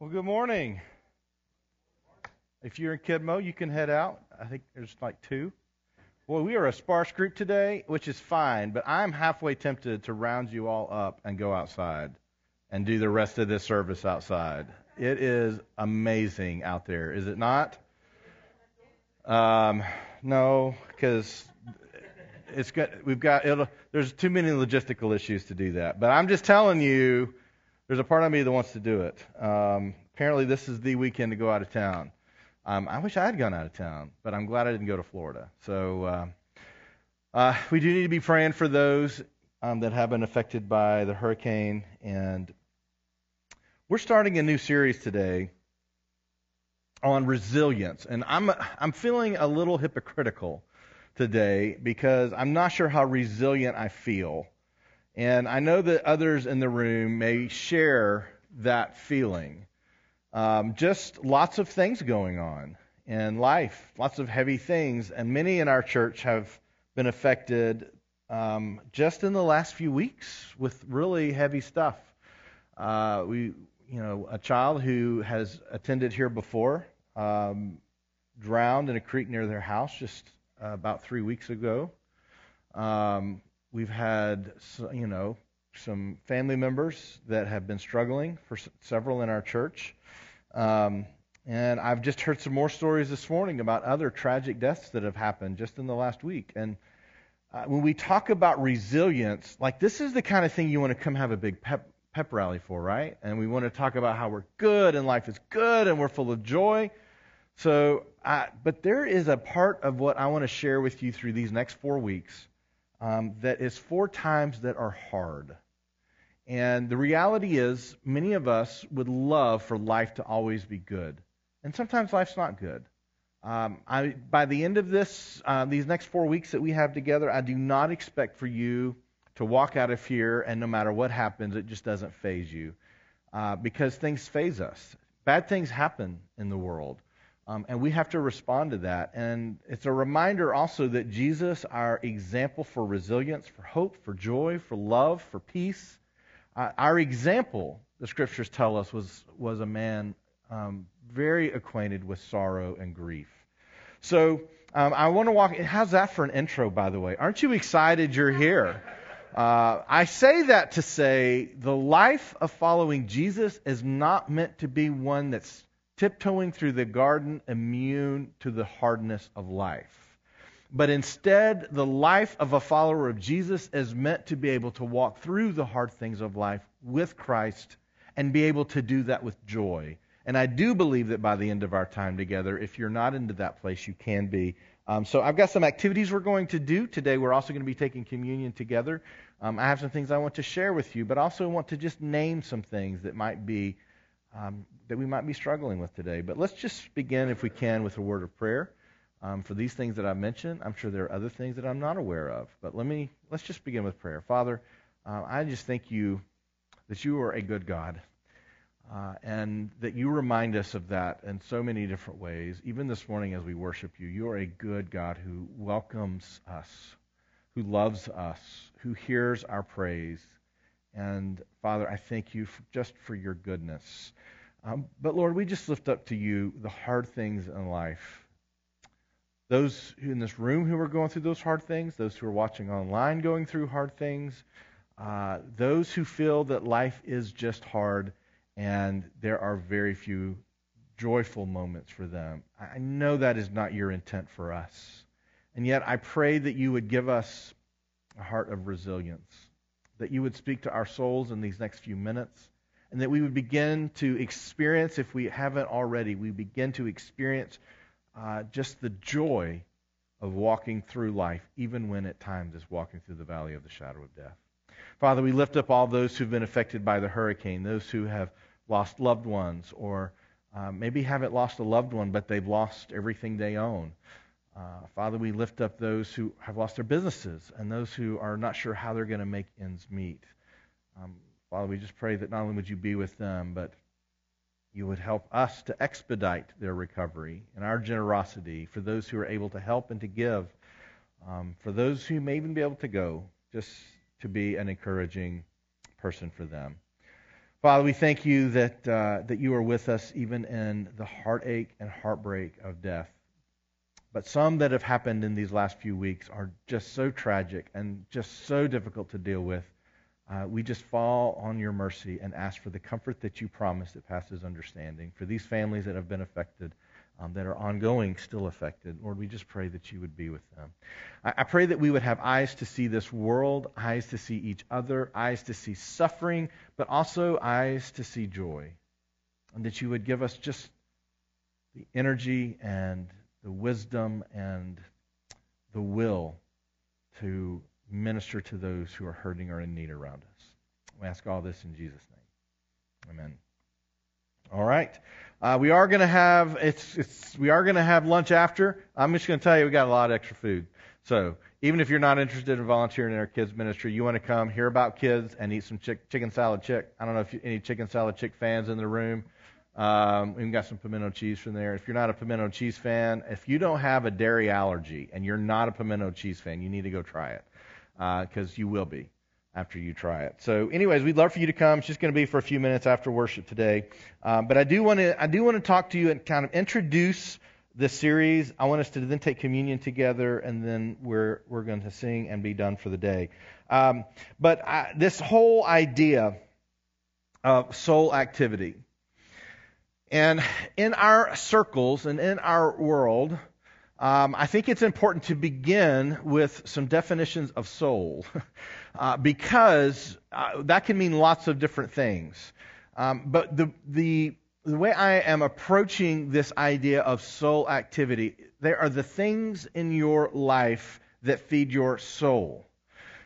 Well, good morning. If you're in Kidmo, you can head out. I think there's like two. Well, we are a sparse group today, which is fine, but I'm halfway tempted to round you all up and go outside and do the rest of this service outside. It is amazing out there, is it not? Um, no, because it's got we've got there's too many logistical issues to do that. But I'm just telling you, there's a part of me that wants to do it. Um, apparently, this is the weekend to go out of town. Um, I wish I had gone out of town, but I'm glad I didn't go to Florida. So uh, uh, we do need to be praying for those um, that have been affected by the hurricane, and we're starting a new series today on resilience. And I'm I'm feeling a little hypocritical today because I'm not sure how resilient I feel. And I know that others in the room may share that feeling. Um, just lots of things going on in life, lots of heavy things, and many in our church have been affected um, just in the last few weeks with really heavy stuff. Uh, we, you know, a child who has attended here before um, drowned in a creek near their house just uh, about three weeks ago. Um, we've had, you know, some family members that have been struggling for several in our church. Um, and I've just heard some more stories this morning about other tragic deaths that have happened just in the last week. And uh, when we talk about resilience, like this is the kind of thing you want to come have a big pep, pep rally for, right? And we want to talk about how we're good and life is good and we're full of joy. So, uh, but there is a part of what I want to share with you through these next four weeks um, that is four times that are hard. And the reality is, many of us would love for life to always be good. And sometimes life's not good. Um, I, by the end of this, uh, these next four weeks that we have together, I do not expect for you to walk out of here and no matter what happens, it just doesn't phase you. Uh, because things phase us. Bad things happen in the world. Um, and we have to respond to that. And it's a reminder also that Jesus, our example for resilience, for hope, for joy, for love, for peace, uh, our example, the scriptures tell us, was, was a man um, very acquainted with sorrow and grief. So um, I want to walk. How's that for an intro, by the way? Aren't you excited you're here? Uh, I say that to say the life of following Jesus is not meant to be one that's tiptoeing through the garden immune to the hardness of life. But instead, the life of a follower of Jesus is meant to be able to walk through the hard things of life with Christ and be able to do that with joy. And I do believe that by the end of our time together, if you're not into that place, you can be. Um, so I've got some activities we're going to do today. We're also going to be taking communion together. Um, I have some things I want to share with you, but also want to just name some things that might be um, that we might be struggling with today. But let's just begin, if we can, with a word of prayer. Um, for these things that I've mentioned, I'm sure there are other things that I'm not aware of. But let me let's just begin with prayer. Father, uh, I just thank you that you are a good God, uh, and that you remind us of that in so many different ways. Even this morning, as we worship you, you are a good God who welcomes us, who loves us, who hears our praise. And Father, I thank you for, just for your goodness. Um, but Lord, we just lift up to you the hard things in life those in this room who are going through those hard things, those who are watching online going through hard things, uh, those who feel that life is just hard and there are very few joyful moments for them. I know that is not your intent for us. And yet I pray that you would give us a heart of resilience, that you would speak to our souls in these next few minutes, and that we would begin to experience, if we haven't already, we begin to experience uh, just the joy of walking through life, even when at times it's walking through the valley of the shadow of death. Father, we lift up all those who've been affected by the hurricane, those who have lost loved ones, or uh, maybe haven't lost a loved one, but they've lost everything they own. Uh, Father, we lift up those who have lost their businesses and those who are not sure how they're going to make ends meet. Um, Father, we just pray that not only would you be with them, but you would help us to expedite their recovery and our generosity for those who are able to help and to give, um, for those who may even be able to go, just to be an encouraging person for them. Father, we thank you that, uh, that you are with us even in the heartache and heartbreak of death. But some that have happened in these last few weeks are just so tragic and just so difficult to deal with. Uh, we just fall on your mercy and ask for the comfort that you promise that passes understanding. For these families that have been affected, um, that are ongoing, still affected. Lord, we just pray that you would be with them. I, I pray that we would have eyes to see this world, eyes to see each other, eyes to see suffering, but also eyes to see joy. And that you would give us just the energy and the wisdom and the will to minister to those who are hurting or in need around us. We ask all this in Jesus' name. Amen. All right. Uh, we are going to have it's, it's we are going to have lunch after. I'm just going to tell you we got a lot of extra food. So even if you're not interested in volunteering in our kids ministry, you want to come hear about kids and eat some chick, chicken salad chick. I don't know if you, any chicken salad chick fans in the room. Um, we've got some pimento cheese from there. If you're not a pimento cheese fan, if you don't have a dairy allergy and you're not a pimento cheese fan, you need to go try it because uh, you will be after you try it. So, anyways, we'd love for you to come. It's just going to be for a few minutes after worship today. Um, but I do want to I do want to talk to you and kind of introduce this series. I want us to then take communion together, and then we're we're going to sing and be done for the day. Um, but I, this whole idea of soul activity, and in our circles and in our world. Um, I think it's important to begin with some definitions of soul. uh, because uh, that can mean lots of different things. Um, but the, the, the way I am approaching this idea of soul activity, there are the things in your life that feed your soul.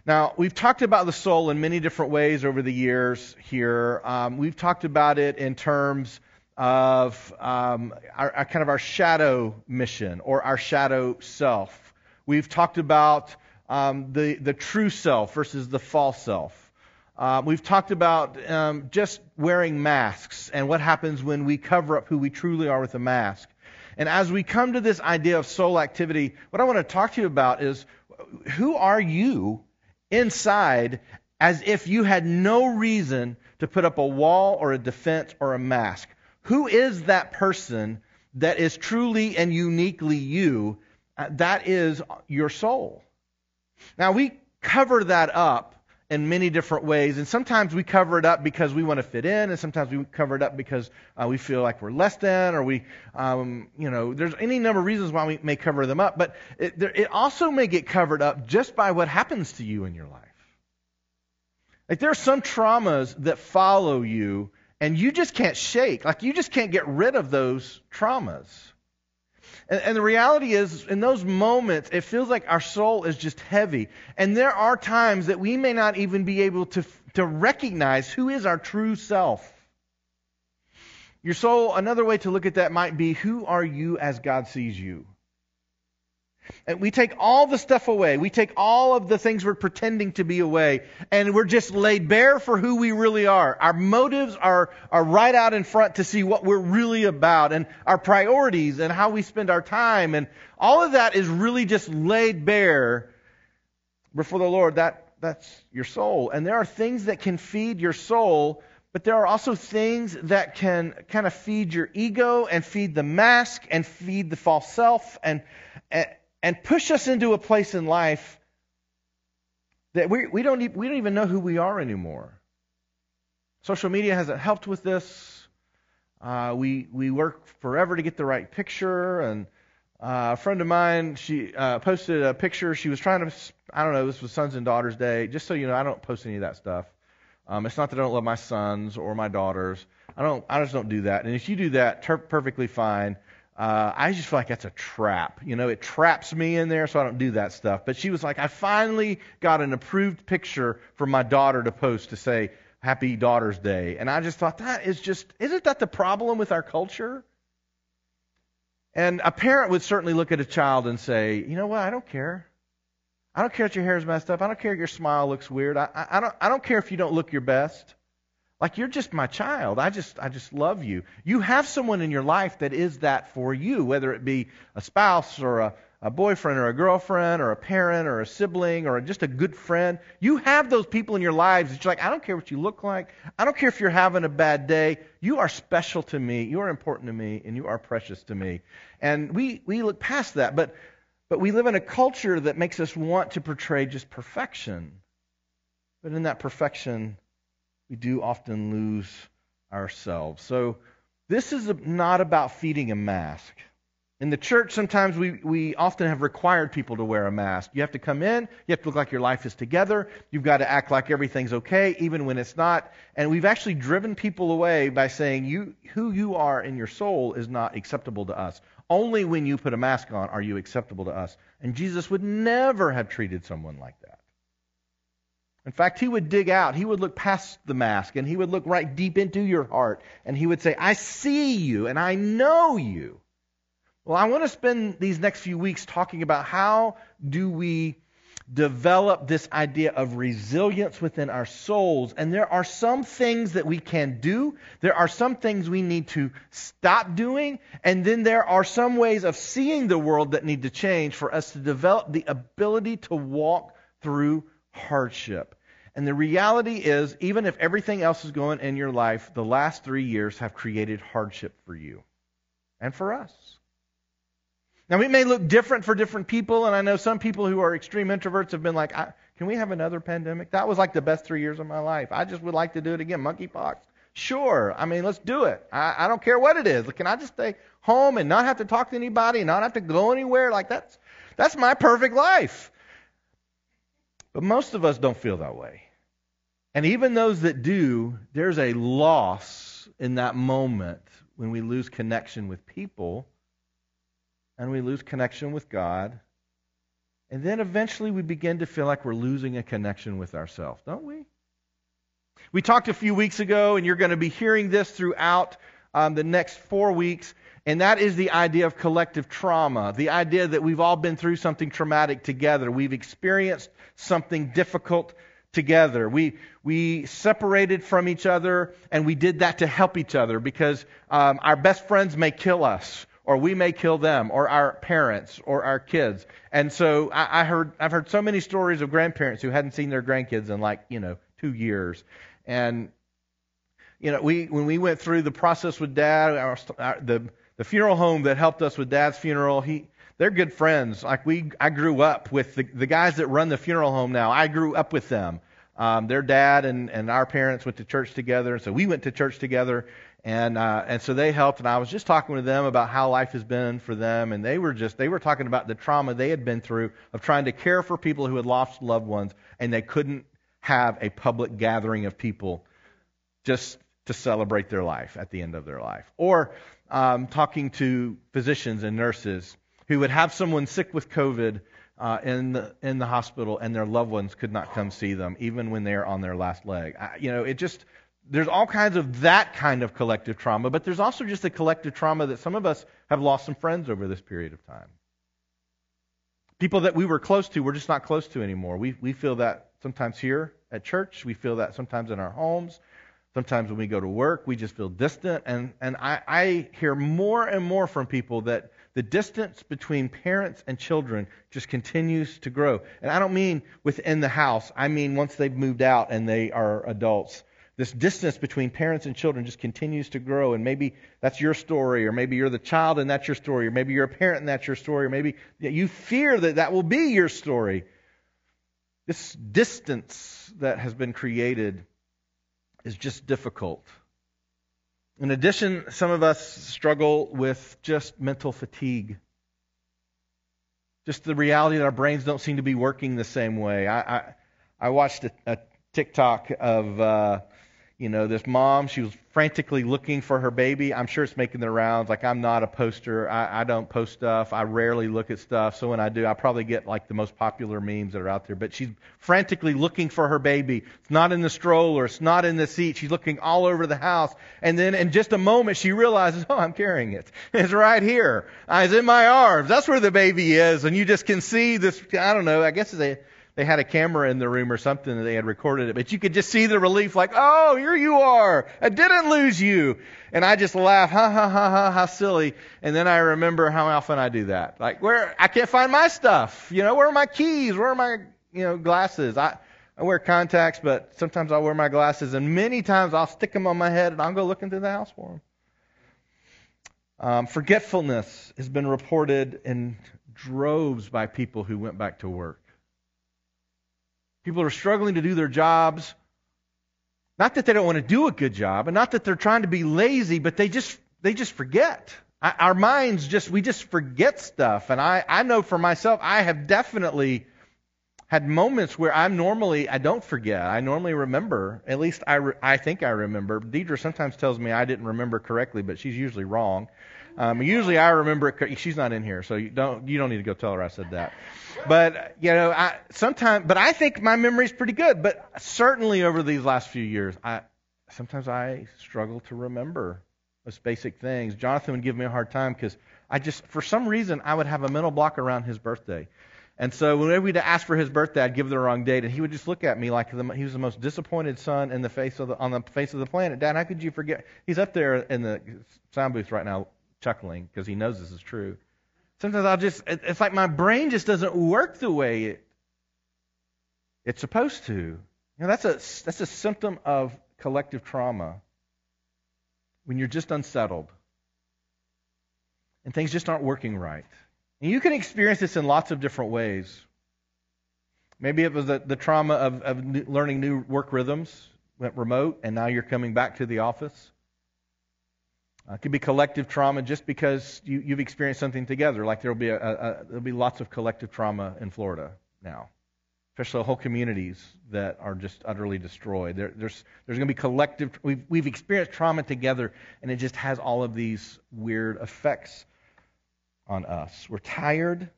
Now, we've talked about the soul in many different ways over the years here. Um, we've talked about it in terms of um, our, our, kind of our shadow mission or our shadow self. We've talked about um, the, the true self versus the false self. Uh, we've talked about um, just wearing masks and what happens when we cover up who we truly are with a mask. And as we come to this idea of soul activity, what I want to talk to you about is who are you inside as if you had no reason to put up a wall or a defense or a mask? Who is that person that is truly and uniquely you? Uh, that is your soul. Now, we cover that up in many different ways, and sometimes we cover it up because we want to fit in, and sometimes we cover it up because uh, we feel like we're less than, or we, um, you know, there's any number of reasons why we may cover them up, but it, there, it also may get covered up just by what happens to you in your life. Like there are some traumas that follow you, and you just can't shake. Like you just can't get rid of those traumas. And, and, the reality is, in those moments, it feels like our soul is just heavy. And there are times that we may not even be able to, to recognize who is our true self. Your soul, another way to look at that might be who are you as God sees you? And we take all the stuff away. We take all of the things we're pretending to be away, and we're just laid bare for who we really are. Our motives are, are right out in front to see what we're really about, and our priorities, and how we spend our time, and all of that is really just laid bare before the Lord. That, that's your soul. And there are things that can feed your soul, but there are also things that can kind of feed your ego, and feed the mask, and feed the false self, and, and push us into a place in life that we, we, don't, we don't even know who we are anymore. Social media hasn't helped with this. Uh, we, we work forever to get the right picture. And uh, a friend of mine, she uh, posted a picture. She was trying to, I don't know, this was Sons and Daughters Day. Just so you know, I don't post any of that stuff. Um, it's not that I don't love my sons or my daughters. I don't. I just don't do that. And if you do that, ter- perfectly fine. Uh, I just feel like that's a trap. You know, it traps me in there, so I don't do that stuff. But she was like, I finally got an approved picture for my daughter to post to say, Happy Daughter's Day. And I just thought, that is just, isn't that the problem with our culture? And a parent would certainly look at a child and say, You know what? I don't care. I don't care if your hair is messed up. I don't care if your smile looks weird. I, I, I, don't, I don't care if you don't look your best. Like you're just my child. I just I just love you. You have someone in your life that is that for you, whether it be a spouse or a, a boyfriend or a girlfriend or a parent or a sibling or just a good friend. You have those people in your lives that you're like, I don't care what you look like. I don't care if you're having a bad day. You are special to me. You are important to me and you are precious to me. And we, we look past that, but but we live in a culture that makes us want to portray just perfection. But in that perfection, we do often lose ourselves. So this is not about feeding a mask. In the church, sometimes we, we often have required people to wear a mask. You have to come in, you have to look like your life is together, you've got to act like everything's okay, even when it's not. And we've actually driven people away by saying you, who you are in your soul is not acceptable to us. Only when you put a mask on are you acceptable to us. And Jesus would never have treated someone like that. In fact, he would dig out, he would look past the mask, and he would look right deep into your heart, and he would say, I see you, and I know you. Well, I want to spend these next few weeks talking about how do we develop this idea of resilience within our souls. And there are some things that we can do. There are some things we need to stop doing. And then there are some ways of seeing the world that need to change for us to develop the ability to walk through hardship. And the reality is, even if everything else is going in your life, the last three years have created hardship for you and for us. Now, we may look different for different people, and I know some people who are extreme introverts have been like, can we have another pandemic? That was like the best three years of my life. I just would like to do it again. Monkeypox. Sure. I mean, let's do it. I, I don't care what it is. Can I just stay home and not have to talk to anybody and not have to go anywhere? Like, that's, that's my perfect life. But most of us don't feel that way. And even those that do, there's a loss in that moment when we lose connection with people and we lose connection with God. And then eventually we begin to feel like we're losing a connection with ourselves, don't we? We talked a few weeks ago, and you're going to be hearing this throughout um, the next four weeks, and that is the idea of collective trauma. The idea that we've all been through something traumatic together. We've experienced something difficult together. We, we separated from each other, and we did that to help each other because um, our best friends may kill us, or we may kill them, or our parents, or our kids. And so I, I heard, I've heard so many stories of grandparents who hadn't seen their grandkids in like, you know, two years. And, you know, we, when we went through the process with dad, our, our, the, the funeral home that helped us with dad's funeral, he, they're good friends. Like we, I grew up with the, the guys that run the funeral home now. I grew up with them. Um, their dad and, and our parents went to church together, and so we went to church together, and uh, and so they helped. And I was just talking to them about how life has been for them, and they were just they were talking about the trauma they had been through of trying to care for people who had lost loved ones, and they couldn't have a public gathering of people just to celebrate their life at the end of their life, or um, talking to physicians and nurses who would have someone sick with COVID uh, in the in the hospital, and their loved ones could not come see them, even when they're on their last leg. I, you know, it just there's all kinds of that kind of collective trauma, but there's also just a collective trauma that some of us have lost some friends over this period of time. People that we were close to, we're just not close to anymore. We we feel that sometimes here at church, we feel that sometimes in our homes. Sometimes when we go to work, we just feel distant. And, and I, I hear more and more from people that the distance between parents and children just continues to grow. And I don't mean within the house, I mean once they've moved out and they are adults. This distance between parents and children just continues to grow. And maybe that's your story, or maybe you're the child and that's your story, or maybe you're a parent and that's your story, or maybe you fear that that will be your story. This distance that has been created is just difficult. In addition, some of us struggle with just mental fatigue. Just the reality that our brains don't seem to be working the same way. I, I, I watched a, a TikTok of uh, you know, this mom, she was frantically looking for her baby. I'm sure it's making the rounds. Like, I'm not a poster. I, I don't post stuff. I rarely look at stuff. So when I do, I probably get like the most popular memes that are out there. But she's frantically looking for her baby. It's not in the stroller. It's not in the seat. She's looking all over the house. And then in just a moment, she realizes, oh, I'm carrying it. It's right here. It's in my arms. That's where the baby is. And you just can see this, I don't know, I guess it's a, they had a camera in the room or something and they had recorded it, but you could just see the relief like, oh, here you are. I didn't lose you. And I just laugh, ha ha ha ha, how silly. And then I remember how often I do that. Like, where, I can't find my stuff. You know, where are my keys? Where are my, you know, glasses? I, I wear contacts, but sometimes I'll wear my glasses, and many times I'll stick them on my head and I'll go looking through the house for them. Um, forgetfulness has been reported in droves by people who went back to work. People are struggling to do their jobs. Not that they don't want to do a good job, and not that they're trying to be lazy, but they just they just forget. Our minds just we just forget stuff, and I I know for myself I have definitely had moments where I'm normally I don't forget. I normally remember. At least I re, I think I remember. Deidre sometimes tells me I didn't remember correctly, but she's usually wrong. Um, usually I remember it. She's not in here, so you don't you don't need to go tell her I said that. But you know, I sometimes, but I think my memory's pretty good. But certainly over these last few years, I sometimes I struggle to remember those basic things. Jonathan would give me a hard time because I just, for some reason, I would have a mental block around his birthday. And so whenever we'd ask for his birthday, I'd give the wrong date, and he would just look at me like the, he was the most disappointed son in the face of the, on the face of the planet. Dad, how could you forget? He's up there in the sound booth right now, chuckling because he knows this is true. Sometimes I'll just, it's like my brain just doesn't work the way it, it's supposed to. You know, that's a that's a symptom of collective trauma. When you're just unsettled and things just aren't working right. And you can experience this in lots of different ways. Maybe it was the, the trauma of, of learning new work rhythms, went remote, and now you're coming back to the office. Uh, it could be collective trauma just because you, you've experienced something together. Like there'll be a, a, there'll be lots of collective trauma in Florida now, especially whole communities that are just utterly destroyed. There, there's there's going to be collective. We've we've experienced trauma together, and it just has all of these weird effects on us. We're tired.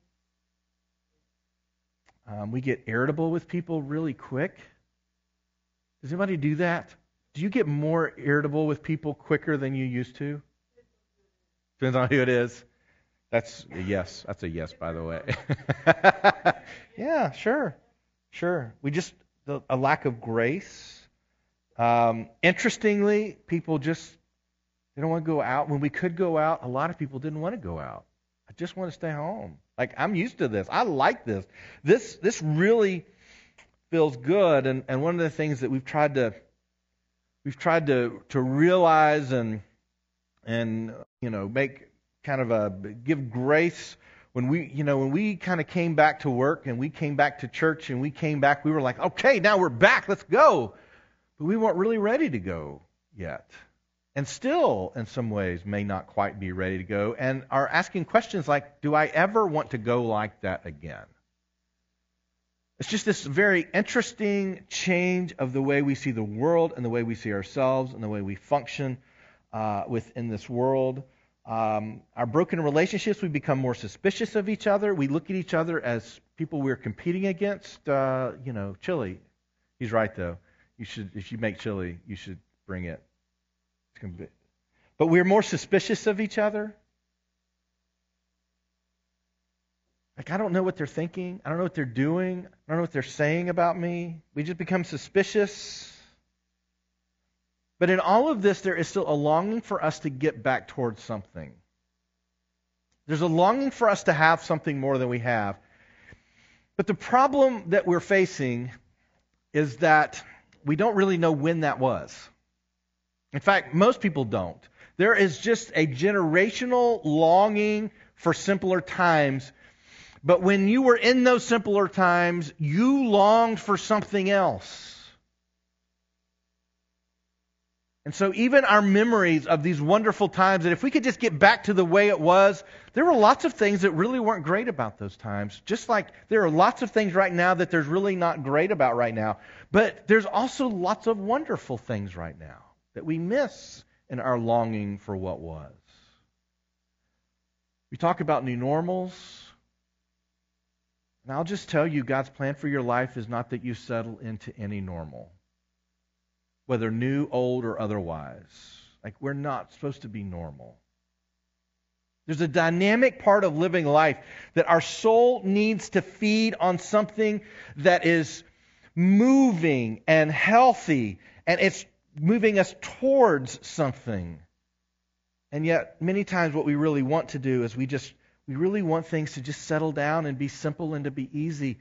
Um, we get irritable with people really quick. Does anybody do that? Do you get more irritable with people quicker than you used to? Depends on who it is. That's a yes. That's a yes, by the way. yeah, sure, sure. We just the, a lack of grace. Um, interestingly, people just they don't want to go out. When we could go out, a lot of people didn't want to go out. I just want to stay home. Like I'm used to this. I like this. This this really feels good. And and one of the things that we've tried to we've tried to to realize and and you know make kind of a give grace when we you know when we kind of came back to work and we came back to church and we came back we were like okay now we're back let's go. But we weren't really ready to go yet. And still, in some ways, may not quite be ready to go, and are asking questions like, Do I ever want to go like that again? It's just this very interesting change of the way we see the world and the way we see ourselves and the way we function uh, within this world. Um, our broken relationships, we become more suspicious of each other. We look at each other as people we're competing against. Uh, you know, chili. He's right though. You should, if you make chili, you should bring it. But we're more suspicious of each other. Like, I don't know what they're thinking. I don't know what they're doing. I don't know what they're saying about me. We just become suspicious. But in all of this, there is still a longing for us to get back towards something. There's a longing for us to have something more than we have. But the problem that we're facing is that we don't really know when that was. In fact, most people don't. There is just a generational longing for simpler times. But when you were in those simpler times, you longed for something else. And so, even our memories of these wonderful times, that if we could just get back to the way it was, there were lots of things that really weren't great about those times. Just like there are lots of things right now that there's really not great about right now. But there's also lots of wonderful things right now that we miss in our longing for what was. We talk about new normals. And I'll just tell you, God's plan for your life is not that you settle into any normal, whether new, old, or otherwise. Like, we're not supposed to be normal. There's a dynamic part of living life that our soul needs to feed on something that is moving and healthy, and it's moving us towards something. And yet, many times, what we really want to do is we just, we really want things to just settle down and be simple and to be easy.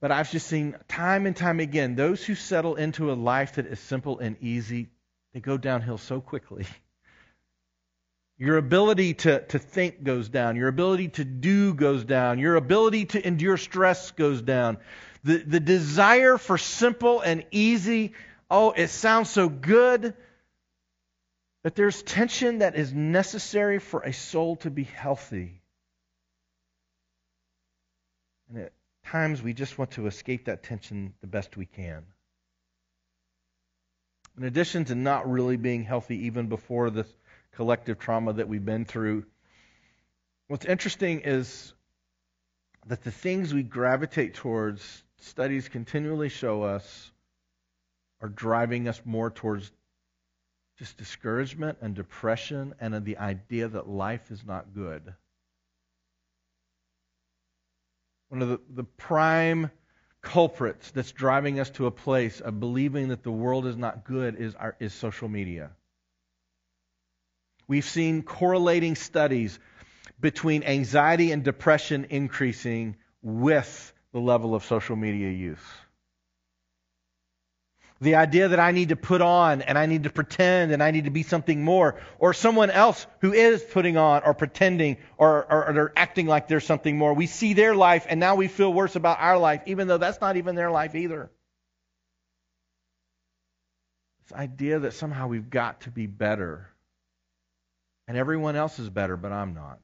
But I've just seen time and time again those who settle into a life that is simple and easy, they go downhill so quickly. Your ability to, to think goes down. Your ability to do goes down. Your ability to endure stress goes down. The, the desire for simple and easy, oh, it sounds so good. But there's tension that is necessary for a soul to be healthy. And at times we just want to escape that tension the best we can. In addition to not really being healthy even before this collective trauma that we've been through. What's interesting is that the things we gravitate towards, studies continually show us, are driving us more towards just discouragement and depression and the idea that life is not good. One of the, the prime culprits that's driving us to a place of believing that the world is not good is, our, is social media. We've seen correlating studies between anxiety and depression increasing with the level of social media use. The idea that I need to put on and I need to pretend and I need to be something more, or someone else who is putting on or pretending or, or, or they're acting like there's something more. We see their life and now we feel worse about our life, even though that's not even their life either. This idea that somehow we've got to be better and everyone else is better, but I'm not.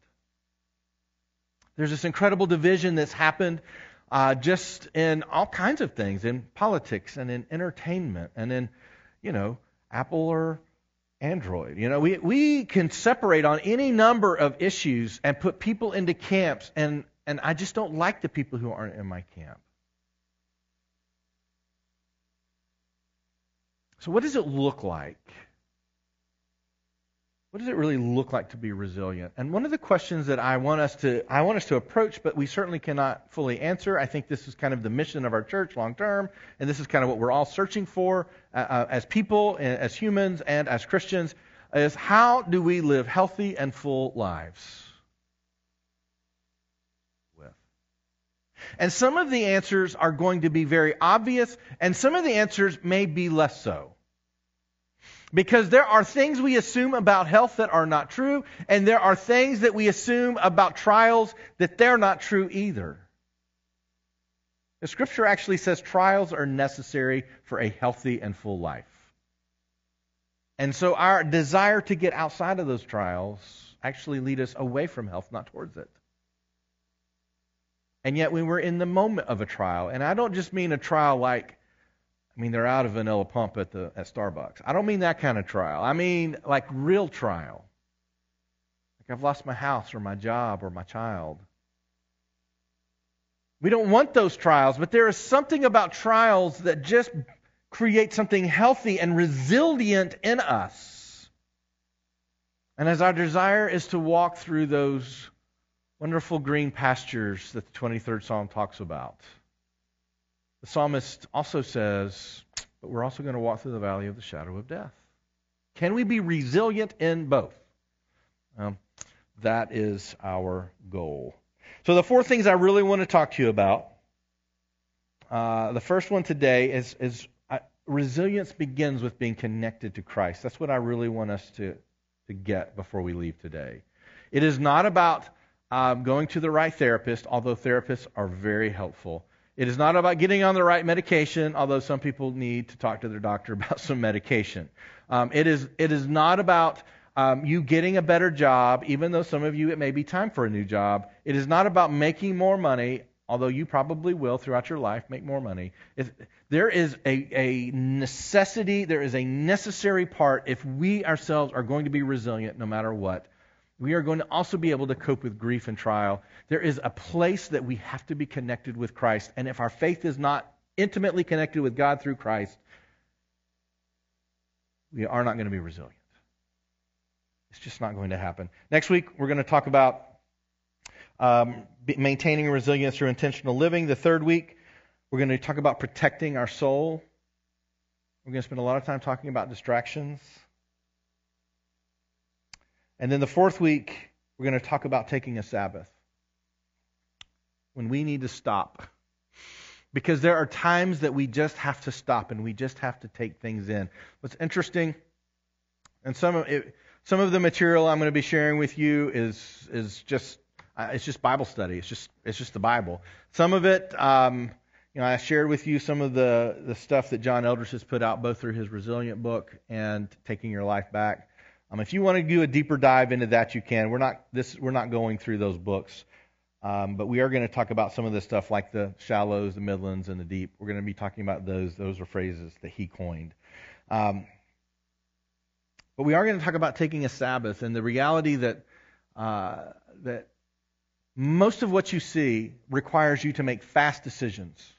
There's this incredible division that's happened uh, just in all kinds of things, in politics and in entertainment and in, you know, Apple or Android. You know, we, we can separate on any number of issues and put people into camps, and, and I just don't like the people who aren't in my camp. So, what does it look like what does it really look like to be resilient? And one of the questions that I want us to I want us to approach, but we certainly cannot fully answer. I think this is kind of the mission of our church long term, and this is kind of what we're all searching for uh, uh, as people, as humans, and as Christians, is how do we live healthy and full lives? With. And some of the answers are going to be very obvious, and some of the answers may be less so. Because there are things we assume about health that are not true, and there are things that we assume about trials that they're not true either. The scripture actually says trials are necessary for a healthy and full life. And so our desire to get outside of those trials actually lead us away from health, not towards it. And yet when we're in the moment of a trial, and I don't just mean a trial like I mean, they're out of vanilla pump at the at Starbucks. I don't mean that kind of trial. I mean like real trial. Like I've lost my house or my job or my child. We don't want those trials, but there is something about trials that just create something healthy and resilient in us. And as our desire is to walk through those wonderful green pastures that the 23rd Psalm talks about the psalmist also says, but we're also going to walk through the valley of the shadow of death. Can we be resilient in both? Um, that is our goal. So, the four things I really want to talk to you about. Uh, the first one today is, is uh, resilience begins with being connected to Christ. That's what I really want us to, to get before we leave today. It is not about um, going to the right therapist, although therapists are very helpful. It is not about getting on the right medication, although some people need to talk to their doctor about some medication. Um, it, is, it is not about um, you getting a better job, even though some of you it may be time for a new job. It is not about making more money, although you probably will throughout your life make more money. It's, there is a, a necessity, there is a necessary part if we ourselves are going to be resilient no matter what we are going to also be able to cope with grief and trial. There is a place that we have to be connected with Christ. And if our faith is not intimately connected with God through Christ, we are not going to be resilient. It's just not going to happen. Next week, we're going to talk about um, maintaining resilience through intentional living. The third week, we're going to talk about protecting our soul. We're going to spend a lot of time talking about distractions. And then the fourth week, we're going to talk about taking a Sabbath. When we need to stop. Because there are times that we just have to stop and we just have to take things in. What's interesting, and some of it, some of the material I'm going to be sharing with you is is just uh, it's just Bible study. It's just it's just the Bible. Some of it, um, you know, I shared with you some of the the stuff that John Eldredge has put out both through his Resilient book and Taking Your Life Back. Um, if you want to do a deeper dive into that, you can. We're not this we're not going through those books, um, but we are going to talk about some of this stuff like the shallows, the midlands, and the deep. We're going to be talking about those. Those are phrases that he coined. Um, but we are going to talk about taking a Sabbath and the reality that uh, that most of what you see requires you to make fast decisions.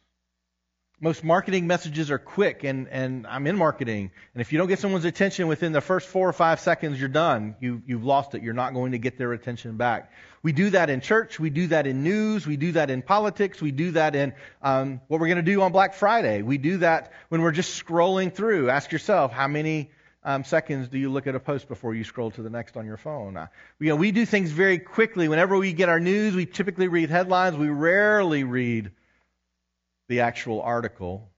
Most marketing messages are quick, and, and I'm in marketing. And if you don't get someone's attention within the first four or five seconds, you're done. You, you've lost it. You're not going to get their attention back. We do that in church. We do that in news. We do that in politics. We do that in um, what we're going to do on Black Friday. We do that when we're just scrolling through. Ask yourself, how many um, seconds do you look at a post before you scroll to the next on your phone? Uh, you know, we do things very quickly. Whenever we get our news, we typically read headlines. We rarely read the actual article.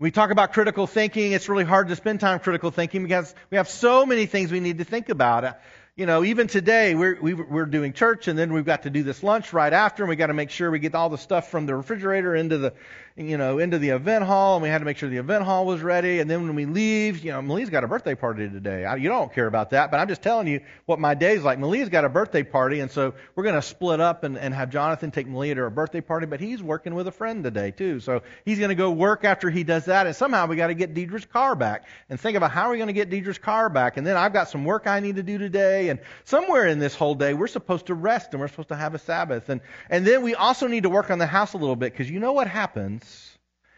We talk about critical thinking. It's really hard to spend time critical thinking because we have so many things we need to think about. Uh, you know, even today we're we're doing church, and then we've got to do this lunch right after, and we've got to make sure we get all the stuff from the refrigerator into the you know, into the event hall, and we had to make sure the event hall was ready. And then when we leave, you know, Malia's got a birthday party today. I, you don't care about that, but I'm just telling you what my day's like. Malia's got a birthday party, and so we're going to split up and, and have Jonathan take Malia to her birthday party, but he's working with a friend today, too. So he's going to go work after he does that, and somehow we got to get Deidre's car back. And think about how are we going to get Deidre's car back? And then I've got some work I need to do today, and somewhere in this whole day, we're supposed to rest and we're supposed to have a Sabbath. And, and then we also need to work on the house a little bit, because you know what happens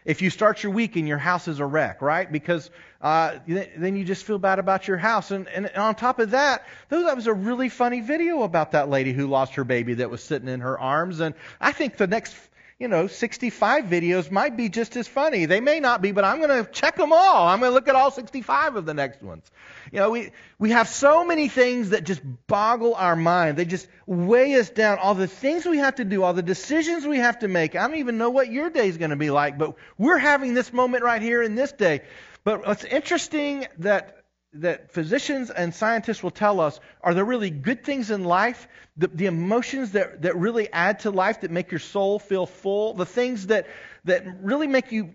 if you start your week and your house is a wreck, right? Because uh, then you just feel bad about your house. And, and on top of that, that was a really funny video about that lady who lost her baby that was sitting in her arms. And I think the next you know, 65 videos might be just as funny. They may not be, but I'm going to check them all. I'm going to look at all 65 of the next ones. You know, we, we have so many things that just boggle our mind. They just weigh us down. All the things we have to do, all the decisions we have to make. I don't even know what your day is going to be like, but we're having this moment right here in this day. But what's interesting that that physicians and scientists will tell us are there really good things in life, the, the emotions that, that really add to life, that make your soul feel full, the things that, that really make you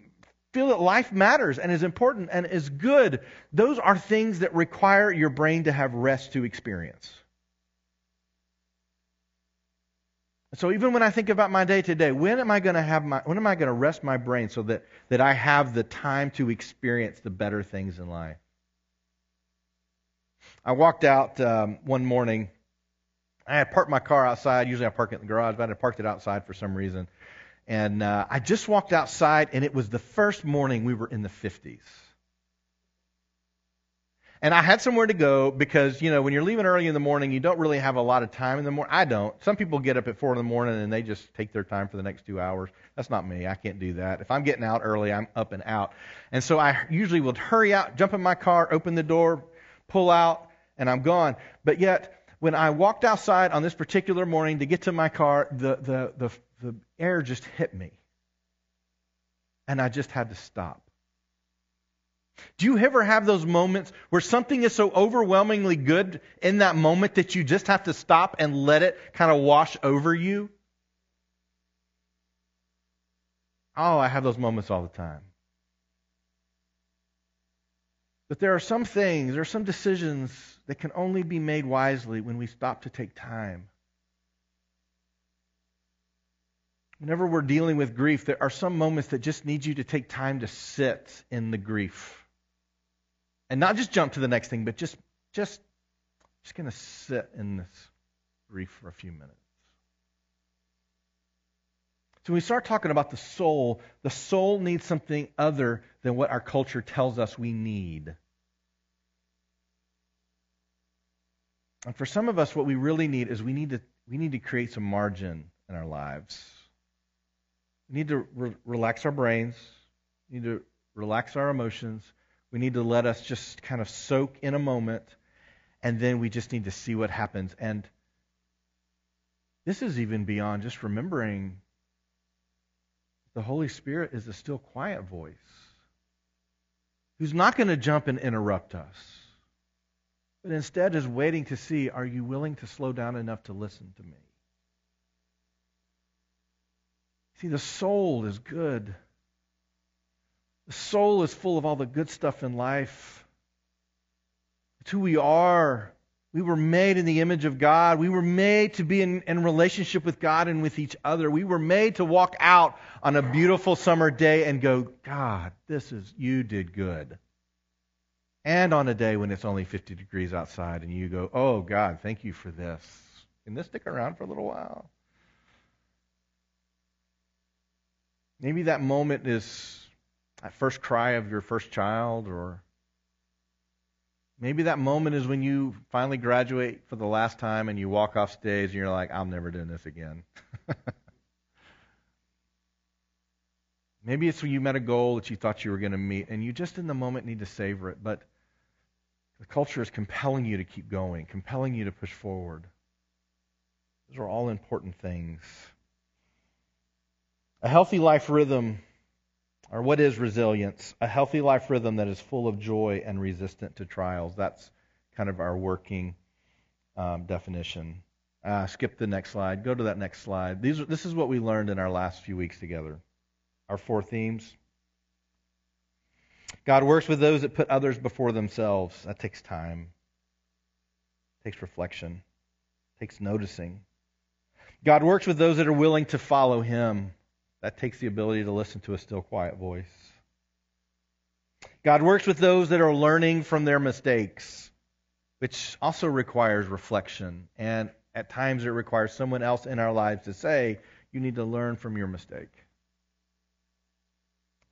feel that life matters and is important and is good, those are things that require your brain to have rest to experience. So even when I think about my day today, when am I going to have my when am I going to rest my brain so that, that I have the time to experience the better things in life? I walked out um, one morning. I had parked my car outside. Usually I park it in the garage, but I parked it outside for some reason. And uh, I just walked outside, and it was the first morning we were in the 50s. And I had somewhere to go because, you know, when you're leaving early in the morning, you don't really have a lot of time in the morning. I don't. Some people get up at 4 in the morning and they just take their time for the next two hours. That's not me. I can't do that. If I'm getting out early, I'm up and out. And so I usually would hurry out, jump in my car, open the door, pull out, and I'm gone. But yet, when I walked outside on this particular morning to get to my car, the, the, the, the air just hit me. And I just had to stop. Do you ever have those moments where something is so overwhelmingly good in that moment that you just have to stop and let it kind of wash over you? Oh, I have those moments all the time. But there are some things, there are some decisions that can only be made wisely when we stop to take time. Whenever we're dealing with grief, there are some moments that just need you to take time to sit in the grief. And not just jump to the next thing, but just just just going to sit in this grief for a few minutes. So when we start talking about the soul, the soul needs something other than what our culture tells us we need. And for some of us, what we really need is we need to we need to create some margin in our lives. We need to re- relax our brains. We need to relax our emotions. We need to let us just kind of soak in a moment, and then we just need to see what happens. And this is even beyond just remembering the Holy Spirit is a still quiet voice who's not going to jump and interrupt us, but instead is waiting to see are you willing to slow down enough to listen to me? See, the soul is good. The soul is full of all the good stuff in life. It's who we are. We were made in the image of God. We were made to be in, in, relationship with God and with each other. We were made to walk out on a beautiful summer day and go, God, this is, you did good. And on a day when it's only 50 degrees outside and you go, oh, God, thank you for this. Can this stick around for a little while? Maybe that moment is that first cry of your first child or Maybe that moment is when you finally graduate for the last time and you walk off stage and you're like, I'm never doing this again. Maybe it's when you met a goal that you thought you were going to meet and you just in the moment need to savor it. But the culture is compelling you to keep going, compelling you to push forward. Those are all important things. A healthy life rhythm or what is resilience? A healthy life rhythm that is full of joy and resistant to trials. That's kind of our working um, definition. Uh, skip the next slide. Go to that next slide. These, this is what we learned in our last few weeks together. Our four themes. God works with those that put others before themselves. That takes time, it takes reflection, it takes noticing. God works with those that are willing to follow Him. That takes the ability to listen to a still quiet voice. God works with those that are learning from their mistakes, which also requires reflection. And at times it requires someone else in our lives to say, You need to learn from your mistake.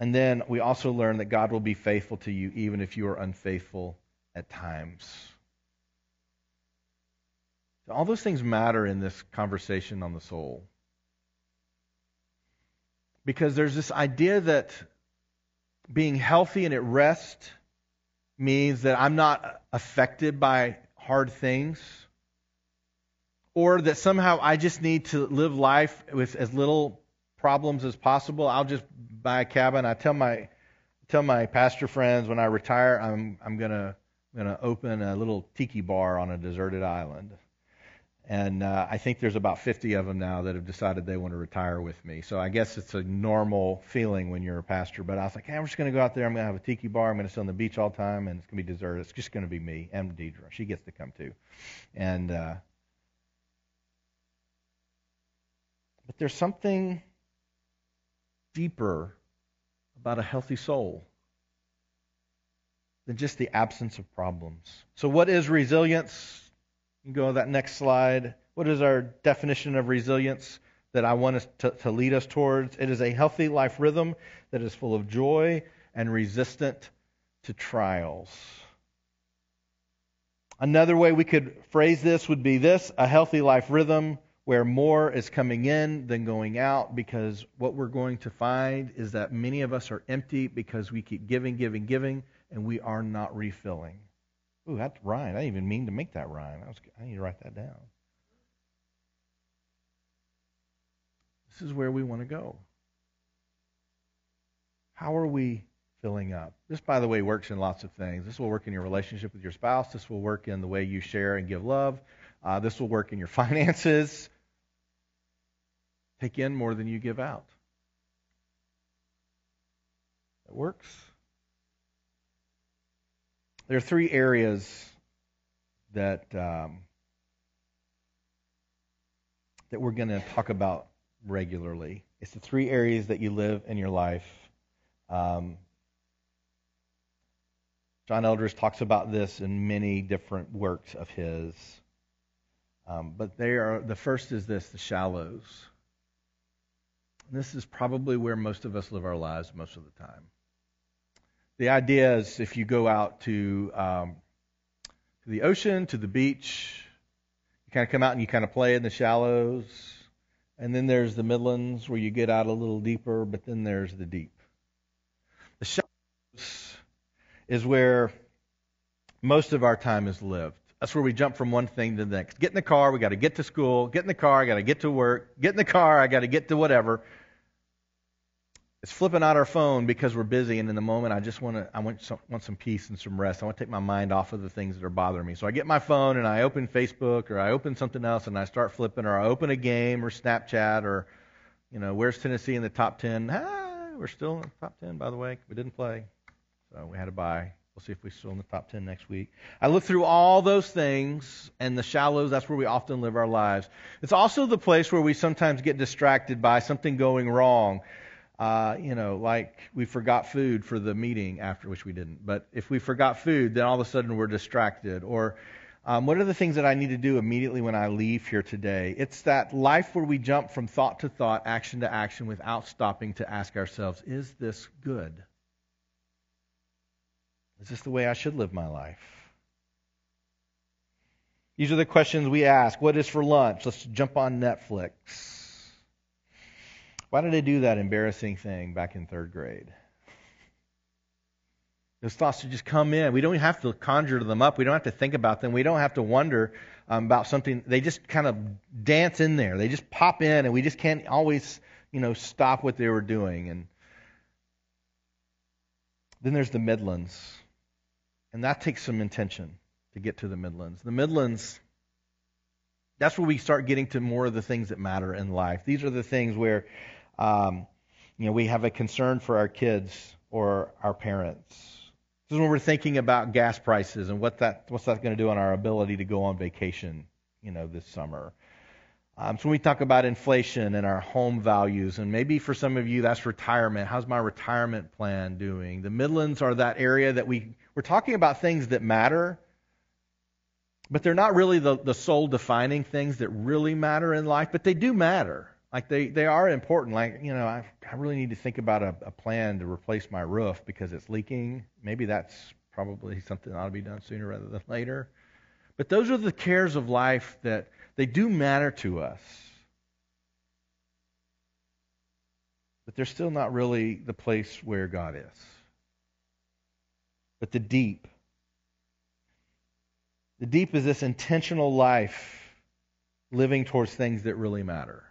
And then we also learn that God will be faithful to you even if you are unfaithful at times. All those things matter in this conversation on the soul. Because there's this idea that being healthy and at rest means that I'm not affected by hard things, or that somehow I just need to live life with as little problems as possible. I'll just buy a cabin. I tell my tell my pastor friends when I retire, I'm I'm gonna gonna open a little tiki bar on a deserted island. And uh, I think there's about 50 of them now that have decided they want to retire with me. So I guess it's a normal feeling when you're a pastor. But I was like, hey, I'm just going to go out there. I'm going to have a tiki bar. I'm going to sit on the beach all the time, and it's going to be deserted. It's just going to be me and Deidre. She gets to come too. And uh, but there's something deeper about a healthy soul than just the absence of problems. So, what is resilience? You can go to that next slide. What is our definition of resilience that I want us to, to lead us towards? It is a healthy life rhythm that is full of joy and resistant to trials. Another way we could phrase this would be this a healthy life rhythm where more is coming in than going out because what we're going to find is that many of us are empty because we keep giving, giving, giving, and we are not refilling. Ooh, that's rhyme. I didn't even mean to make that rhyme. I, was, I need to write that down. This is where we want to go. How are we filling up? This, by the way, works in lots of things. This will work in your relationship with your spouse. This will work in the way you share and give love. Uh, this will work in your finances. Take in more than you give out. It works. There are three areas that um, that we're going to talk about regularly. It's the three areas that you live in your life. Um, John Eldredge talks about this in many different works of his. Um, but they are the first is this the shallows. This is probably where most of us live our lives most of the time. The idea is if you go out to, um, to the ocean, to the beach, You kind of come out and you kind of play in the shallows. And then there's the Midlands where you get out a little deeper, but then there's the deep. The shallows is where most of our time is lived. That's where we jump from one thing to the next. Get in the car, we got to get to school. Get in the car, I got to get to work. Get in the car, I got to get to whatever. It's flipping out our phone because we're busy, and in the moment, I just want to, I want some, want some peace and some rest. I want to take my mind off of the things that are bothering me. So I get my phone and I open Facebook or I open something else and I start flipping, or I open a game or Snapchat or, you know, where's Tennessee in the top ten? Ah, we're still in the top ten, by the way. We didn't play, so we had to buy. We'll see if we're still in the top 10 next week. I look through all those things, and the shallows, that's where we often live our lives. It's also the place where we sometimes get distracted by something going wrong. Uh, you know, like we forgot food for the meeting after, which we didn't. But if we forgot food, then all of a sudden we're distracted. Or um, what are the things that I need to do immediately when I leave here today? It's that life where we jump from thought to thought, action to action, without stopping to ask ourselves, is this good? Is this the way I should live my life? These are the questions we ask. What is for lunch? Let's jump on Netflix. Why did I do that embarrassing thing back in third grade? Those thoughts just come in. We don't have to conjure them up. We don't have to think about them. We don't have to wonder um, about something. They just kind of dance in there. They just pop in, and we just can't always, you know, stop what they were doing. And then there's the Midlands, and that takes some intention to get to the Midlands. The Midlands, that's where we start getting to more of the things that matter in life. These are the things where um, you know, we have a concern for our kids or our parents. This is when we're thinking about gas prices and what that what's that going to do on our ability to go on vacation, you know, this summer. Um, so when we talk about inflation and our home values, and maybe for some of you that's retirement. How's my retirement plan doing? The Midlands are that area that we we're talking about things that matter, but they're not really the, the soul defining things that really matter in life, but they do matter. Like they, they are important. Like, you know, I, I really need to think about a, a plan to replace my roof because it's leaking. Maybe that's probably something that ought to be done sooner rather than later. But those are the cares of life that they do matter to us. But they're still not really the place where God is. But the deep. The deep is this intentional life living towards things that really matter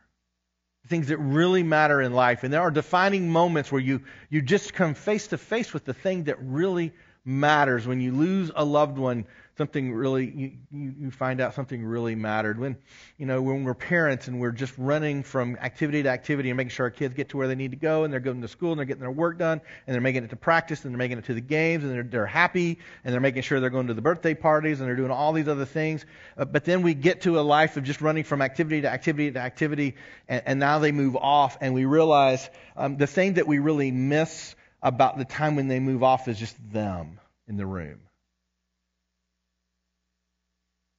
things that really matter in life. And there are defining moments where you, you just come face to face with the thing that really matters. When you lose a loved one, something really you, you find out something really mattered. When you know when we're parents and we're just running from activity to activity and making sure our kids get to where they need to go and they're going to school and they're getting their work done and they're making it to practice and they're making it to the games and they're, they're happy and they're making sure they're going to the birthday parties and they're doing all these other things. Uh, but then we get to a life of just running from activity to activity to activity and, and now they move off and we realize um, the thing that we really miss about the time when they move off is just them in the room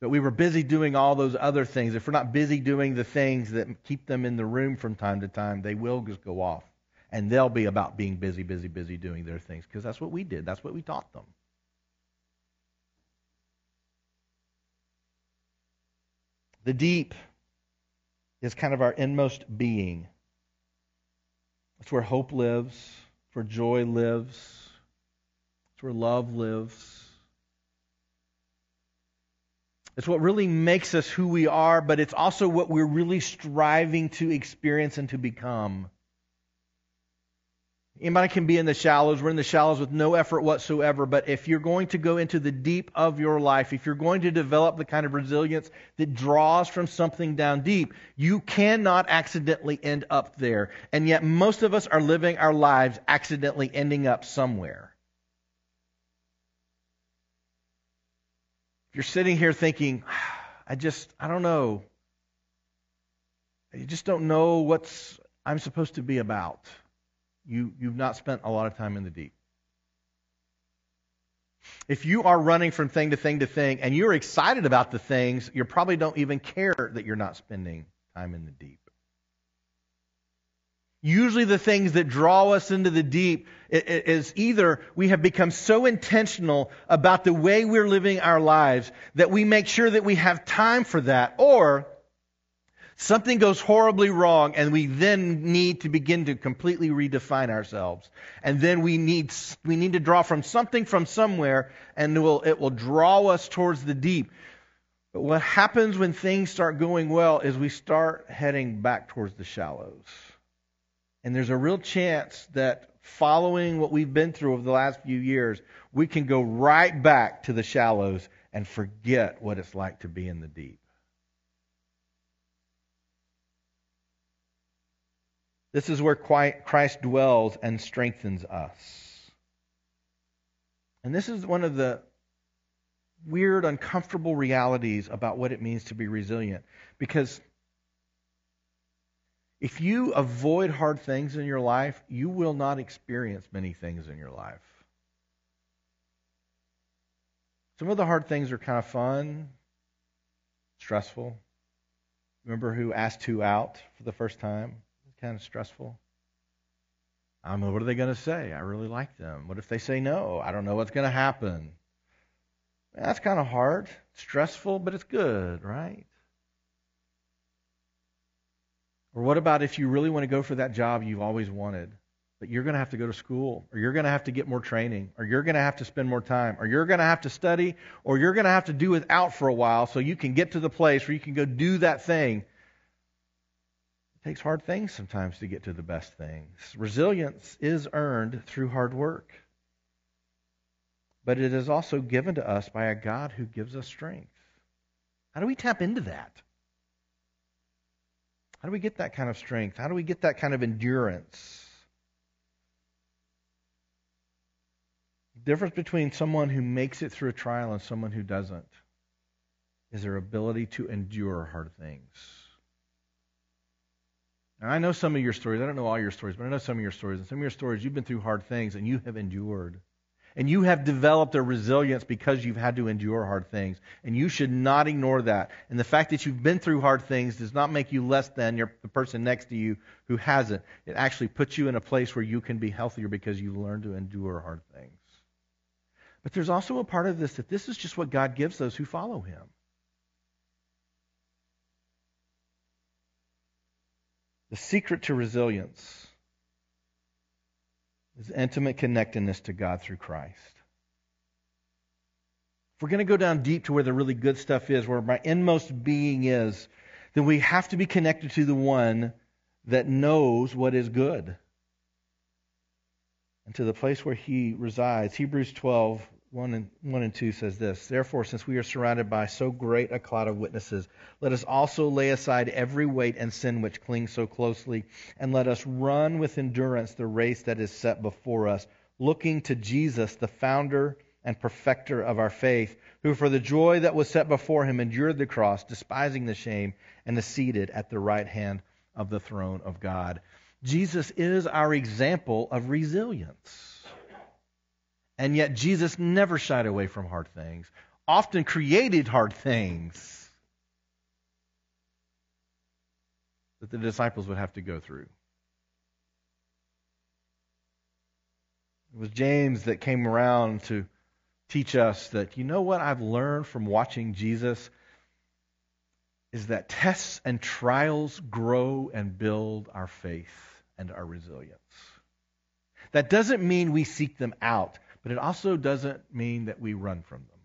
but we were busy doing all those other things. If we're not busy doing the things that keep them in the room from time to time, they will just go off. And they'll be about being busy, busy, busy doing their things because that's what we did. That's what we taught them. The deep is kind of our inmost being. It's where hope lives, where joy lives, it's where love lives. It's what really makes us who we are, but it's also what we're really striving to experience and to become. Anybody can be in the shallows. We're in the shallows with no effort whatsoever. But if you're going to go into the deep of your life, if you're going to develop the kind of resilience that draws from something down deep, you cannot accidentally end up there. And yet, most of us are living our lives accidentally ending up somewhere. If you're sitting here thinking, I just, I don't know, you just don't know what's I'm supposed to be about, you, you've not spent a lot of time in the deep. If you are running from thing to thing to thing and you're excited about the things, you probably don't even care that you're not spending time in the deep. Usually, the things that draw us into the deep is either we have become so intentional about the way we're living our lives that we make sure that we have time for that, or something goes horribly wrong and we then need to begin to completely redefine ourselves. And then we need, we need to draw from something from somewhere and it will, it will draw us towards the deep. But what happens when things start going well is we start heading back towards the shallows. And there's a real chance that following what we've been through over the last few years, we can go right back to the shallows and forget what it's like to be in the deep. This is where Christ dwells and strengthens us. And this is one of the weird, uncomfortable realities about what it means to be resilient. Because if you avoid hard things in your life, you will not experience many things in your life. Some of the hard things are kind of fun, stressful. Remember who asked who out for the first time? Kind of stressful. I don't what are they going to say? I really like them. What if they say no? I don't know what's going to happen. That's kind of hard, stressful, but it's good, right? Or what about if you really want to go for that job you've always wanted, but you're going to have to go to school, or you're going to have to get more training, or you're going to have to spend more time, or you're going to have to study, or you're going to have to do without for a while so you can get to the place where you can go do that thing. It takes hard things sometimes to get to the best things. Resilience is earned through hard work. But it is also given to us by a God who gives us strength. How do we tap into that? How do we get that kind of strength? How do we get that kind of endurance? The difference between someone who makes it through a trial and someone who doesn't is their ability to endure hard things. Now, I know some of your stories. I don't know all your stories, but I know some of your stories. And some of your stories, you've been through hard things and you have endured. And you have developed a resilience because you've had to endure hard things. And you should not ignore that. And the fact that you've been through hard things does not make you less than your, the person next to you who hasn't. It actually puts you in a place where you can be healthier because you've learned to endure hard things. But there's also a part of this that this is just what God gives those who follow Him. The secret to resilience is intimate connectedness to God through Christ. If we're going to go down deep to where the really good stuff is, where my inmost being is, then we have to be connected to the one that knows what is good and to the place where he resides. Hebrews 12, 1 and, 1 and 2 says this Therefore, since we are surrounded by so great a cloud of witnesses, let us also lay aside every weight and sin which clings so closely, and let us run with endurance the race that is set before us, looking to Jesus, the founder and perfecter of our faith, who for the joy that was set before him endured the cross, despising the shame, and is seated at the right hand of the throne of God. Jesus is our example of resilience. And yet Jesus never shied away from hard things, often created hard things that the disciples would have to go through. It was James that came around to teach us that, you know what I've learned from watching Jesus? Is that tests and trials grow and build our faith and our resilience. That doesn't mean we seek them out. But it also doesn't mean that we run from them.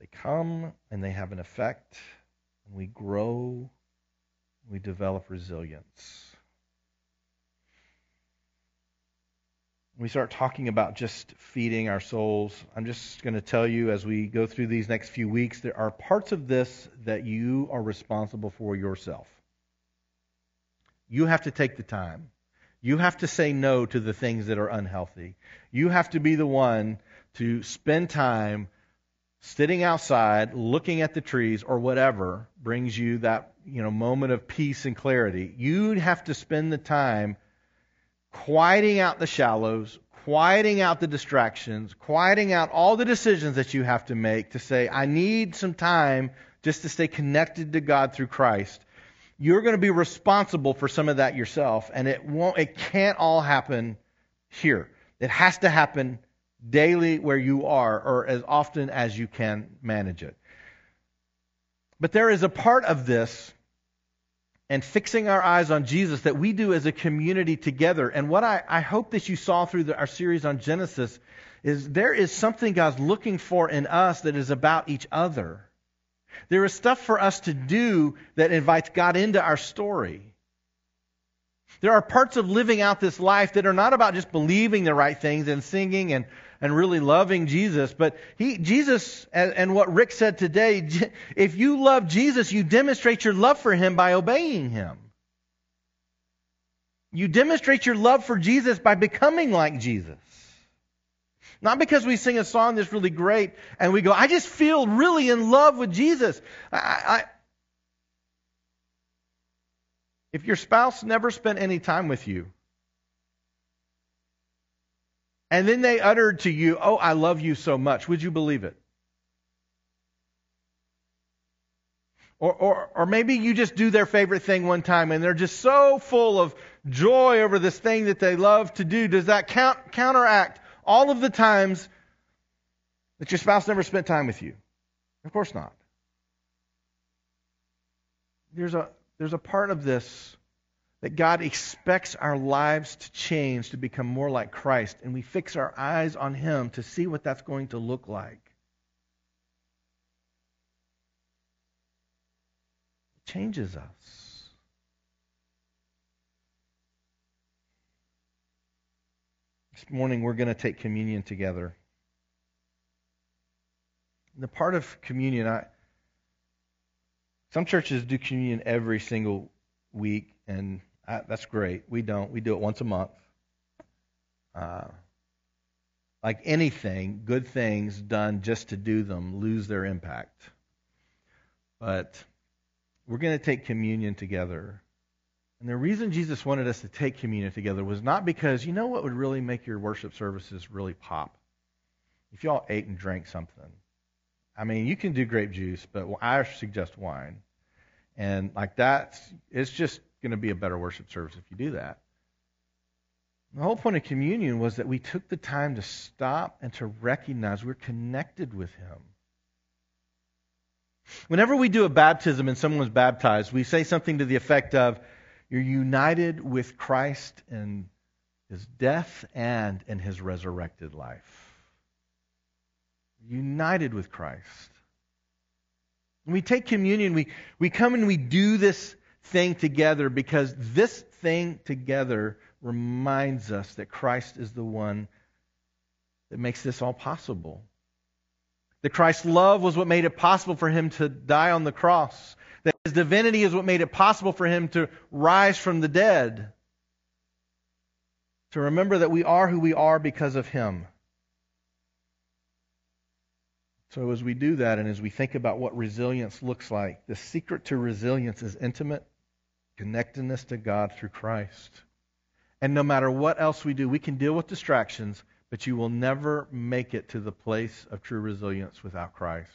They come and they have an effect, and we grow, we develop resilience. we start talking about just feeding our souls, I'm just going to tell you as we go through these next few weeks, there are parts of this that you are responsible for yourself. You have to take the time. You have to say no to the things that are unhealthy. You have to be the one to spend time sitting outside, looking at the trees or whatever brings you that, you know, moment of peace and clarity. You have to spend the time quieting out the shallows, quieting out the distractions, quieting out all the decisions that you have to make to say, I need some time just to stay connected to God through Christ. You're going to be responsible for some of that yourself, and it won't, it can't all happen here. It has to happen daily where you are, or as often as you can manage it. But there is a part of this and fixing our eyes on Jesus that we do as a community together. And what I, I hope that you saw through the, our series on Genesis is there is something God's looking for in us that is about each other. There is stuff for us to do that invites God into our story. There are parts of living out this life that are not about just believing the right things and singing and, and really loving Jesus, but he, Jesus, and, and what Rick said today, if you love Jesus, you demonstrate your love for him by obeying him. You demonstrate your love for Jesus by becoming like Jesus. Not because we sing a song that's really great and we go, I just feel really in love with Jesus. I, I, if your spouse never spent any time with you, and then they uttered to you, Oh, I love you so much, would you believe it? Or, or, or maybe you just do their favorite thing one time and they're just so full of joy over this thing that they love to do. Does that count, counteract all of the times that your spouse never spent time with you? Of course not. There's a, there's a part of this that God expects our lives to change to become more like Christ, and we fix our eyes on Him to see what that's going to look like. It changes us. This morning we're going to take communion together. The part of communion, I, some churches do communion every single week, and I, that's great. We don't. We do it once a month. Uh, like anything, good things done just to do them lose their impact. But we're going to take communion together. And the reason Jesus wanted us to take communion together was not because, you know what would really make your worship services really pop? If y'all ate and drank something. I mean, you can do grape juice, but I suggest wine. And like that, it's just going to be a better worship service if you do that. The whole point of communion was that we took the time to stop and to recognize we're connected with Him. Whenever we do a baptism and someone's baptized, we say something to the effect of, you're united with Christ in his death and in his resurrected life. United with Christ. When we take communion, we, we come and we do this thing together because this thing together reminds us that Christ is the one that makes this all possible. That Christ's love was what made it possible for him to die on the cross. That his divinity is what made it possible for him to rise from the dead. To remember that we are who we are because of him. So, as we do that and as we think about what resilience looks like, the secret to resilience is intimate connectedness to God through Christ. And no matter what else we do, we can deal with distractions, but you will never make it to the place of true resilience without Christ.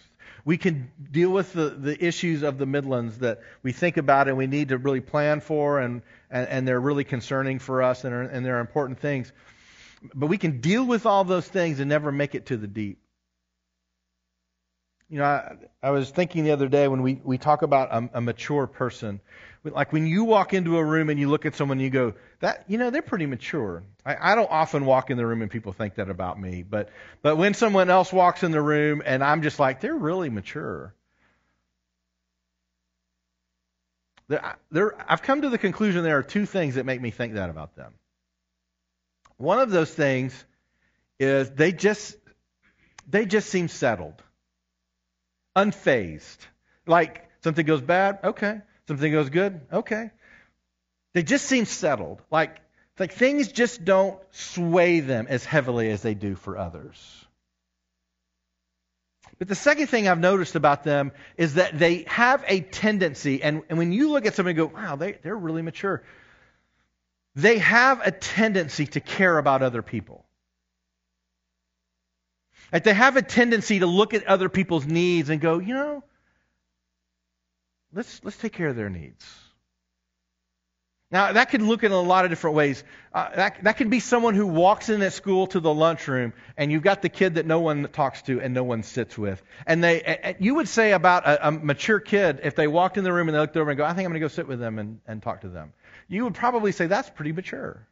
We can deal with the, the issues of the Midlands that we think about and we need to really plan for, and, and, and they're really concerning for us and, are, and they're important things. But we can deal with all those things and never make it to the deep. You know, I, I was thinking the other day when we, we talk about a, a mature person, like when you walk into a room and you look at someone and you go, that, you know, they're pretty mature. I, I don't often walk in the room and people think that about me, but, but when someone else walks in the room and I'm just like, they're really mature. There, there, I've come to the conclusion there are two things that make me think that about them. One of those things is they just, they just seem settled, unfazed. Like something goes bad, okay. Something goes good? Okay. They just seem settled. Like, like things just don't sway them as heavily as they do for others. But the second thing I've noticed about them is that they have a tendency, and, and when you look at somebody and go, wow, they, they're really mature, they have a tendency to care about other people. Like they have a tendency to look at other people's needs and go, you know, let's, let's take care of their needs. Now, that could look in a lot of different ways. Uh, that, that could be someone who walks in at school to the lunchroom, and you've got the kid that no one talks to and no one sits with. And they, you would say about a, a mature kid, if they walked in the room and they looked over and go, I think I'm going to go sit with them and, and talk to them. You would probably say, that's pretty mature.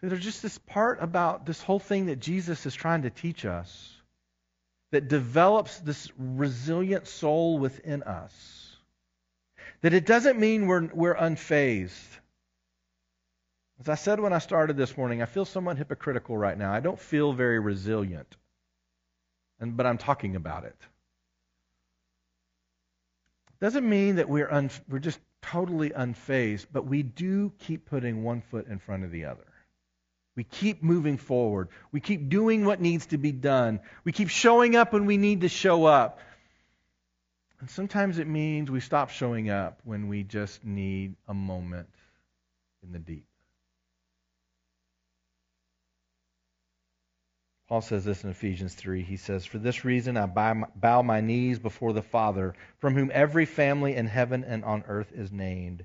So there's just this part about this whole thing that Jesus is trying to teach us that develops this resilient soul within us. That it doesn't mean we're, we're unfazed. As I said when I started this morning, I feel somewhat hypocritical right now. I don't feel very resilient, and, but I'm talking about it. Doesn't mean that we're, un, we're just totally unfazed, but we do keep putting one foot in front of the other. We keep moving forward. We keep doing what needs to be done. We keep showing up when we need to show up. And sometimes it means we stop showing up when we just need a moment in the deep. Paul says this in Ephesians 3. He says, For this reason I bow my knees before the Father, from whom every family in heaven and on earth is named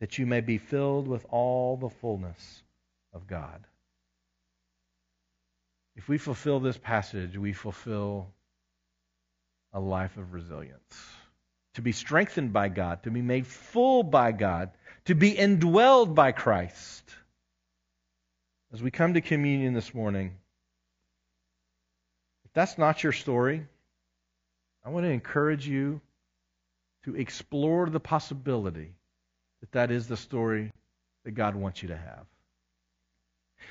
that you may be filled with all the fullness of God. If we fulfill this passage, we fulfill a life of resilience. To be strengthened by God, to be made full by God, to be indwelled by Christ. As we come to communion this morning, if that's not your story, I want to encourage you to explore the possibility that that is the story that God wants you to have.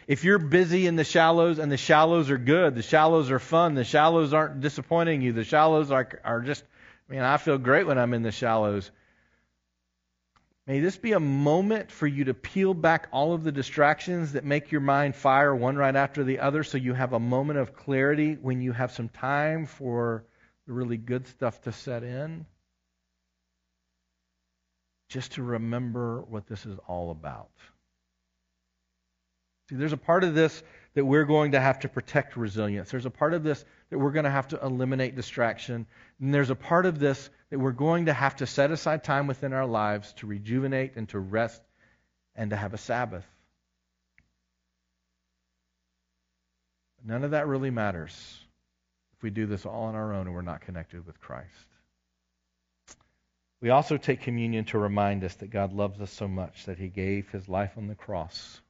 If you're busy in the shallows and the shallows are good, the shallows are fun, the shallows aren't disappointing you, the shallows are, are just, mean, I feel great when I'm in the shallows. May this be a moment for you to peel back all of the distractions that make your mind fire one right after the other so you have a moment of clarity when you have some time for the really good stuff to set in just to remember what this is all about. See, there's a part of this that we're going to have to protect resilience. There's a part of this that we're going to have to eliminate distraction. And there's a part of this that we're going to have to set aside time within our lives to rejuvenate and to rest and to have a Sabbath. None of that really matters if we do this all on our own and we're not connected with Christ. We also take communion to remind us that God loves us so much that he gave his life on the cross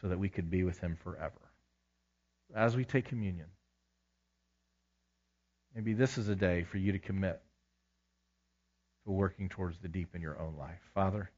so that we could be with him forever. As we take communion, maybe this is a day for you to commit to working towards the deep in your own life. Father,